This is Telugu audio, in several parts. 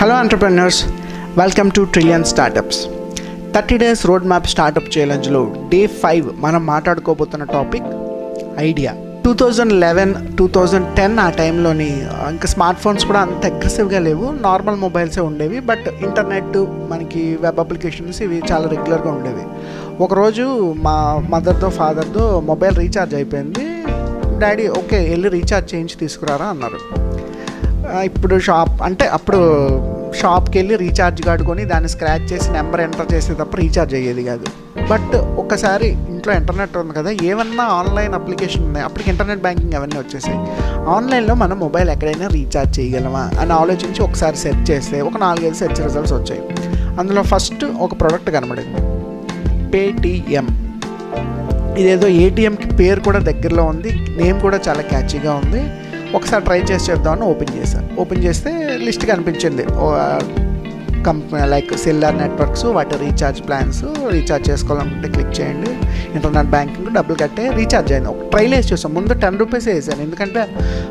Hello entrepreneurs welcome to trillion startups thirty days road map startup ఛాలెంజ్లో day five మనం మాట్లాడుకోబోతున్న topic idea two thousand eleven two thousand ten ఆ టైంలోని ఇంకా స్మార్ట్ ఫోన్స్ కూడా అంత అగ్రెసివ్గా లేవు. నార్మల్ మొబైల్సే ఉండేవి బట్ ఇంటర్నెట్ మనకి వెబ్ అప్లికేషన్స్ ఇవి చాలా రెగ్యులర్గా ఉండేవి. ఒకరోజు మా మదర్తో ఫాదర్తో మొబైల్ రీఛార్జ్ అయిపోయింది. డాడీ ఓకే వెళ్ళి రీఛార్జ్ చేయించి తీసుకురారా అన్నారు. ఇప్పుడు షాప్ అంటే అప్పుడు షాప్కి వెళ్ళి రీఛార్జ్ కాడుకొని దాన్ని స్క్రాచ్ చేసి నెంబర్ ఎంటర్ చేసే తప్ప రీఛార్జ్ అయ్యేది కాదు. బట్ ఒకసారి ఇంట్లో ఇంటర్నెట్ ఉంది కదా ఏమన్నా ఆన్లైన్ అప్లికేషన్ ఉన్నాయి అప్పటికి ఇంటర్నెట్ బ్యాంకింగ్ అవన్నీ వచ్చేసాయి. ఆన్లైన్లో మనం మొబైల్ ఎక్కడైనా రీఛార్జ్ చేయగలమా అని ఆలోచించి ఒకసారి సెర్చ్ చేస్తే ఒక నాలుగైదు సెర్చ్ రిజల్ట్స్ వచ్చాయి. అందులో ఫస్ట్ ఒక ప్రోడక్ట్ కనబడింది. పేటిఎం. ఇదేదో ఏటీఎంకి పేరు కూడా దగ్గరలో ఉంది. నేమ్ కూడా చాలా క్యాచీగా ఉంది. ఒకసారి ట్రై చేసి చెప్దామని ఓపెన్ చేశాను. ఓపెన్ చేస్తే లిస్ట్ కనిపించింది. కంపెనీ లైక్ సెల్లార్ నెట్వర్క్స్ వాటి రీఛార్జ్ ప్లాన్స్ రీఛార్జ్ చేసుకోవాలనుకుంటే క్లిక్ చేయండి. ఇంటర్నెట్ బ్యాంకింగ్ డబ్బులు కట్టే రీఛార్జ్ అయింది. ఒక ట్రైల్ వేసి చూసాం. ముందు టెన్ రూపీస్ వేసాను. ఎందుకంటే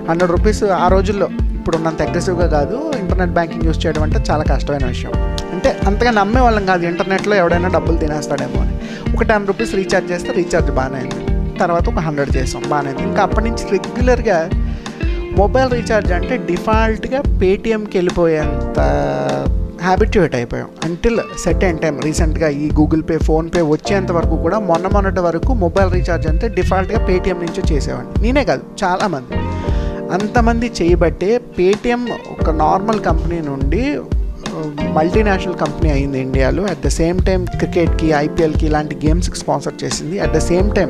హండ్రెడ్ రూపీస్ ఆ రోజుల్లో ఇప్పుడు ఉన్నంత అగ్రెసివ్గా కాదు. ఇంటర్నెట్ బ్యాంకింగ్ యూస్ చేయడం అంటే చాలా కష్టమైన విషయం. అంటే అంతగా నమ్మే వాళ్ళం కాదు ఇంటర్నెట్లో ఎవడైనా డబ్బులు తినేస్తాడేమో అని. ఒక టెన్ రూపీస్ రీఛార్జ్ చేస్తే రీఛార్జ్ బాగానే అయింది. తర్వాత ఒక హండ్రెడ్ చేసాం బాగానే అయింది. ఇంకా అప్పటి నుంచి రెగ్యులర్గా మొబైల్ రీఛార్జ్ అంటే డిఫాల్ట్గా పేటిఎంకి వెళ్ళిపోయేంత హ్యాబిట్యూట్ అయిపోయాం. అంటిల్ సెట్ అయిన టైం రీసెంట్గా ఈ గూగుల్ పే ఫోన్పే వచ్చేంత వరకు కూడా మొన్న మొన్నటి వరకు మొబైల్ రీఛార్జ్ అంటే డిఫాల్ట్గా పేటిఎం నుంచే చేసేవాడిని. నేనే కాదు చాలామంది. అంతమంది చేయబట్టే పేటిఎం ఒక నార్మల్ కంపెనీ నుండి మల్టీనేషనల్ కంపెనీ అయింది ఇండియాలో. అట్ ద సేమ్ టైం క్రికెట్కి ఐపీఎల్కి ఇలాంటి గేమ్స్కి స్పాన్సర్ చేసింది. అట్ ద సేమ్ టైం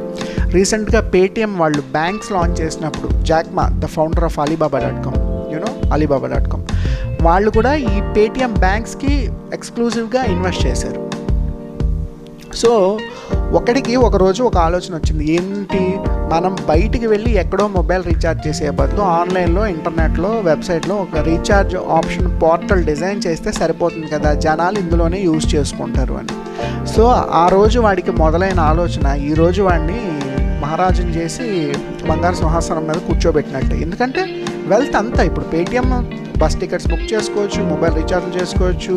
రీసెంట్గా పేటిఎం వాళ్ళు బ్యాంక్స్ లాంచ్ చేసినప్పుడు Jack Ma the founder of Alibaba dot com you know Alibaba dot com వాళ్ళు కూడా ఈ పేటిఎం బ్యాంక్స్కి ఎక్స్క్లూజివ్గా ఇన్వెస్ట్ చేశారు. సో ఒకడికి ఒకరోజు ఒక ఆలోచన వచ్చింది. ఏంటి? మనం బయటికి వెళ్ళి ఎక్కడో మొబైల్ రీఛార్జ్ చేసే బదులు ఆన్లైన్లో ఇంటర్నెట్లో వెబ్సైట్లో ఒక రీఛార్జ్ ఆప్షన్ పోర్టల్ డిజైన్ చేస్తే సరిపోతుంది కదా. జనాలు ఇందులోనే యూజ్ చేసుకుంటారు అని. సో ఆ రోజు వాడికి మొదలైన ఆలోచన. ఈరోజు వాడిని మహారాజుని చేసి బంగారు సింహాసనం మీద కూర్చోబెట్టినట్టు. ఎందుకంటే వెల్త్ అంతా ఇప్పుడు పేటిఎం బస్ టికెట్స్ బుక్ చేసుకోవచ్చు మొబైల్ రీఛార్జ్ చేసుకోవచ్చు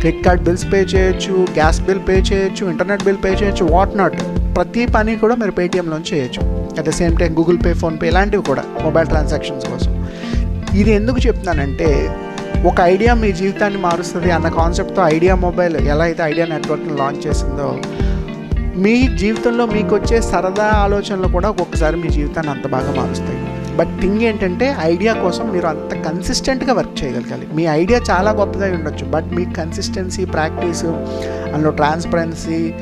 క్రెడిట్ కార్డ్ బిల్స్ పే చేయొచ్చు గ్యాస్ బిల్ పే చేయొచ్చు ఇంటర్నెట్ బిల్ పే చేయొచ్చు వాట్ నాట్. ప్రతి పని కూడా మీరు పేటిఎంలో చేయొచ్చు. At the same time Google Pay PhonePe ఇలాంటివి కూడా మొబైల్ ట్రాన్సాక్షన్స్ కోసం. ఇది ఎందుకు చెప్తున్నానంటే ఒక ఐడియా మీ జీవితాన్ని మారుస్తుంది అన్న కాన్సెప్ట్తో ఐడియా మొబైల్ ఎలా అయితే ఐడియా నెట్వర్క్ని లాంచ్ చేసిందో మీ జీవితంలో మీకు వచ్చే సరదా ఆలోచనలు కూడా ఒక్కొక్కసారి మీ జీవితాన్ని అంత బాగా మారుస్తాయి. బట్ థింగ్ ఏంటంటే ఐడియా కోసం మీరు అంత కన్సిస్టెంట్గా వర్క్ చేయగలగాలి. మీ ఐడియా చాలా గొప్పదై ఉండొచ్చు బట్ మీ కన్సిస్టెన్సీ ప్రాక్టీస్ అందులో ట్రాన్స్పరెన్సీ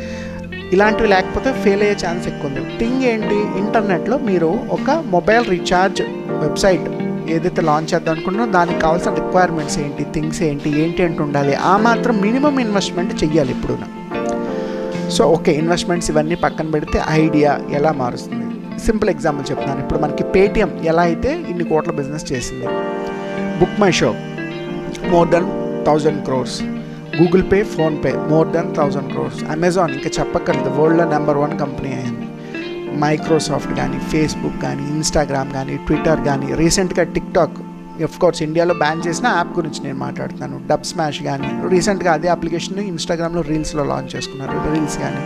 ఇలాంటివి లేకపోతే ఫెయిల్ అయ్యే ఛాన్స్ ఎక్కువ ఉంది. థింగ్ ఏంటి? ఇంటర్నెట్లో మీరు ఒక మొబైల్ రీఛార్జ్ వెబ్సైట్ ఏదైతే లాంచ్ చేద్దాం అనుకుంటున్నారో దానికి కావాల్సిన రిక్వైర్మెంట్స్ ఏంటి? థింగ్స్ ఏంటి? ఏంటి ఏంటి ఉండాలి. ఆ మాత్రం మినిమం ఇన్వెస్ట్మెంట్ చెయ్యాలి ఇప్పుడు సో ఓకే ఇన్వెస్ట్మెంట్స్ ఇవన్నీ పక్కన పెడితే ఐడియా ఎలా మారుస్తుంది? సింపుల్ ఎగ్జాంపుల్ చెప్తున్నాను. ఇప్పుడు మనకి పేటిఎం ఎలా అయితే ఇన్ని కోట్ల బిజినెస్ చేసింది. Book My Show more than thousand crores. Google Pay PhonePe more than thousand crores. Amazon ఇంకా చెప్పక్కర్లేదు వరల్డ్లో నెంబర్ వన్ కంపెనీ అయింది. మైక్రోసాఫ్ట్ కానీ ఫేస్బుక్ కానీ ఇన్స్టాగ్రామ్ కానీ ట్విట్టర్ కానీ రీసెంట్గా టిక్టాక్. కోర్స్ ఇండియాలో బ్యాన్ చేసిన యాప్ గురించి నేను మాట్లాడుతున్నాను. డబ్ స్మాష్ కానీ రీసెంట్గా అదే అప్లికేషన్ ఇన్స్టాగ్రామ్లో రీల్స్లో లాంచ్ చేసుకున్నారు రీల్స్ కానీ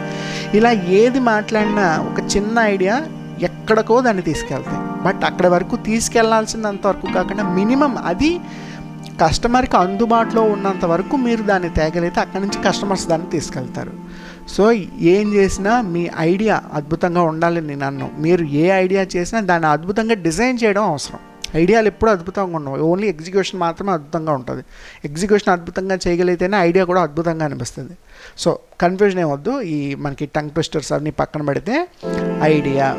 ఇలా ఏది మాట్లాడినా ఒక చిన్న ఐడియా ఎక్కడికో దాన్ని తీసుకెళ్తాయి బట్ అక్కడ వరకు తీసుకెళ్ళాల్సినంత వరకు కాకుండా మినిమం అది కస్టమర్కి అందుబాటులో ఉన్నంత వరకు మీరు దాన్ని తేగలిగితే అక్కడి నుంచి కస్టమర్స్ దాన్ని తీసుకెళ్తారు. సో ఏం చేసినా మీ ఐడియా అద్భుతంగా ఉండాలని నేను అన్ను. మీరు ఏ ఐడియా చేసినా దాన్ని అద్భుతంగా డిజైన్ చేయడం అవసరం. ఐడియాలు ఎప్పుడూ అద్భుతంగా ఉండవు. ఓన్లీ ఎగ్జిక్యూషన్ మాత్రమే అద్భుతంగా ఉంటుంది. ఎగ్జిక్యూషన్ అద్భుతంగా చేయగలిగితేనే ఐడియా కూడా అద్భుతంగా అనిపిస్తుంది. సో కన్ఫ్యూజన్ ఏమొద్దు ఈ మనకి టంగ్ ట్విస్టర్స్ అన్నీ పక్కన పెడితే ఐడియా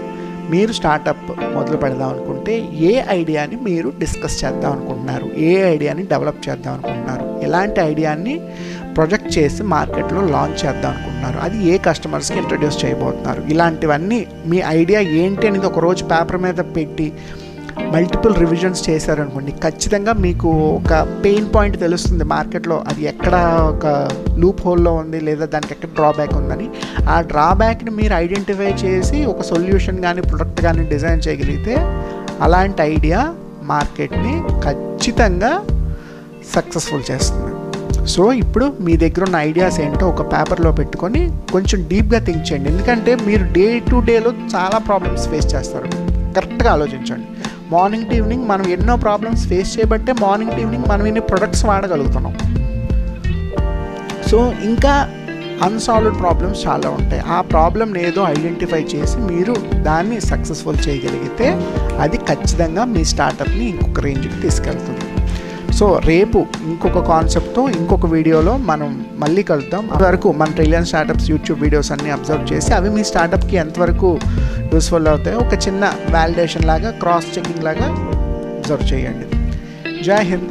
మీరు స్టార్టప్ మొదలు పెడదాం అనుకుంటే ఏ ఐడియాని మీరు డిస్కస్ చేద్దాం అనుకుంటున్నారు? ఏ ఐడియాని డెవలప్ చేద్దాం అనుకుంటున్నారు? ఎలాంటి ఐడియాని ప్రొజెక్ట్ చేసి మార్కెట్లో లాంచ్ చేద్దాం అనుకుంటున్నారు? అది ఏ కస్టమర్స్కి ఇంట్రడ్యూస్ చేయబోతున్నారు? ఇలాంటివన్నీ మీ ఐడియా ఏంటి అనేది ఒక రోజు పేపర్ మీద పెట్టి మల్టిపుల్ రివిజన్స్ చేశారనుకోండి ఖచ్చితంగా మీకు ఒక పెయిన్ పాయింట్ తెలుస్తుంది మార్కెట్లో. అది ఎక్కడ ఒక లూప్ హోల్లో ఉంది లేదా దానికి ఎక్కడ డ్రాబ్యాక్ ఉందని. ఆ డ్రాబ్యాక్ని మీరు ఐడెంటిఫై చేసి ఒక సొల్యూషన్ కానీ ప్రొడక్ట్ కానీ డిజైన్ చేయగలిగితే అలాంటి ఐడియా మార్కెట్ని ఖచ్చితంగా సక్సెస్ఫుల్ చేస్తుంది. సో ఇప్పుడు మీ దగ్గర ఉన్న ఐడియాస్ ఏంటో ఒక పేపర్లో పెట్టుకొని కొంచెం డీప్గా థింక్ చేయండి. ఎందుకంటే మీరు డే టు డేలో చాలా ప్రాబ్లమ్స్ ఫేస్ చేస్తారు. కరెక్ట్గా ఆలోచించండి. మార్నింగ్ టు ఈవినింగ్ మనం ఎన్నో ప్రాబ్లమ్స్ ఫేస్ చేయబట్టే మార్నింగ్ టు ఈవినింగ్ మనం ఇన్ని ప్రొడక్ట్స్ వాడగలుగుతున్నాం. సో ఇంకా అన్సాల్వ్డ్ ప్రాబ్లమ్స్ చాలా ఉంటాయి. ఆ ప్రాబ్లమ్ని ఏదో ఐడెంటిఫై చేసి మీరు దాన్ని సక్సెస్ఫుల్ చేయగలిగితే అది ఖచ్చితంగా మీ స్టార్టప్ని ఇంకొక రేంజ్కి తీసుకెళ్తుంది. సో రేపు ఇంకొక కాన్సెప్ట్తో ఇంకొక వీడియోలో మనం మళ్ళీ కలుద్దాం. అంతవరకు మన ట్రిలియన్ స్టార్టప్స్ యూట్యూబ్ వీడియోస్ అన్నీ అబ్జర్వ్ చేసి అవి మీ స్టార్టప్కి ఎంతవరకు యూస్ఫుల్ అవుతాయో ఒక చిన్న వ్యాలిడేషన్ లాగా క్రాస్ చెకింగ్ లాగా అబ్జర్వ్ చేయండి. జై హింద్.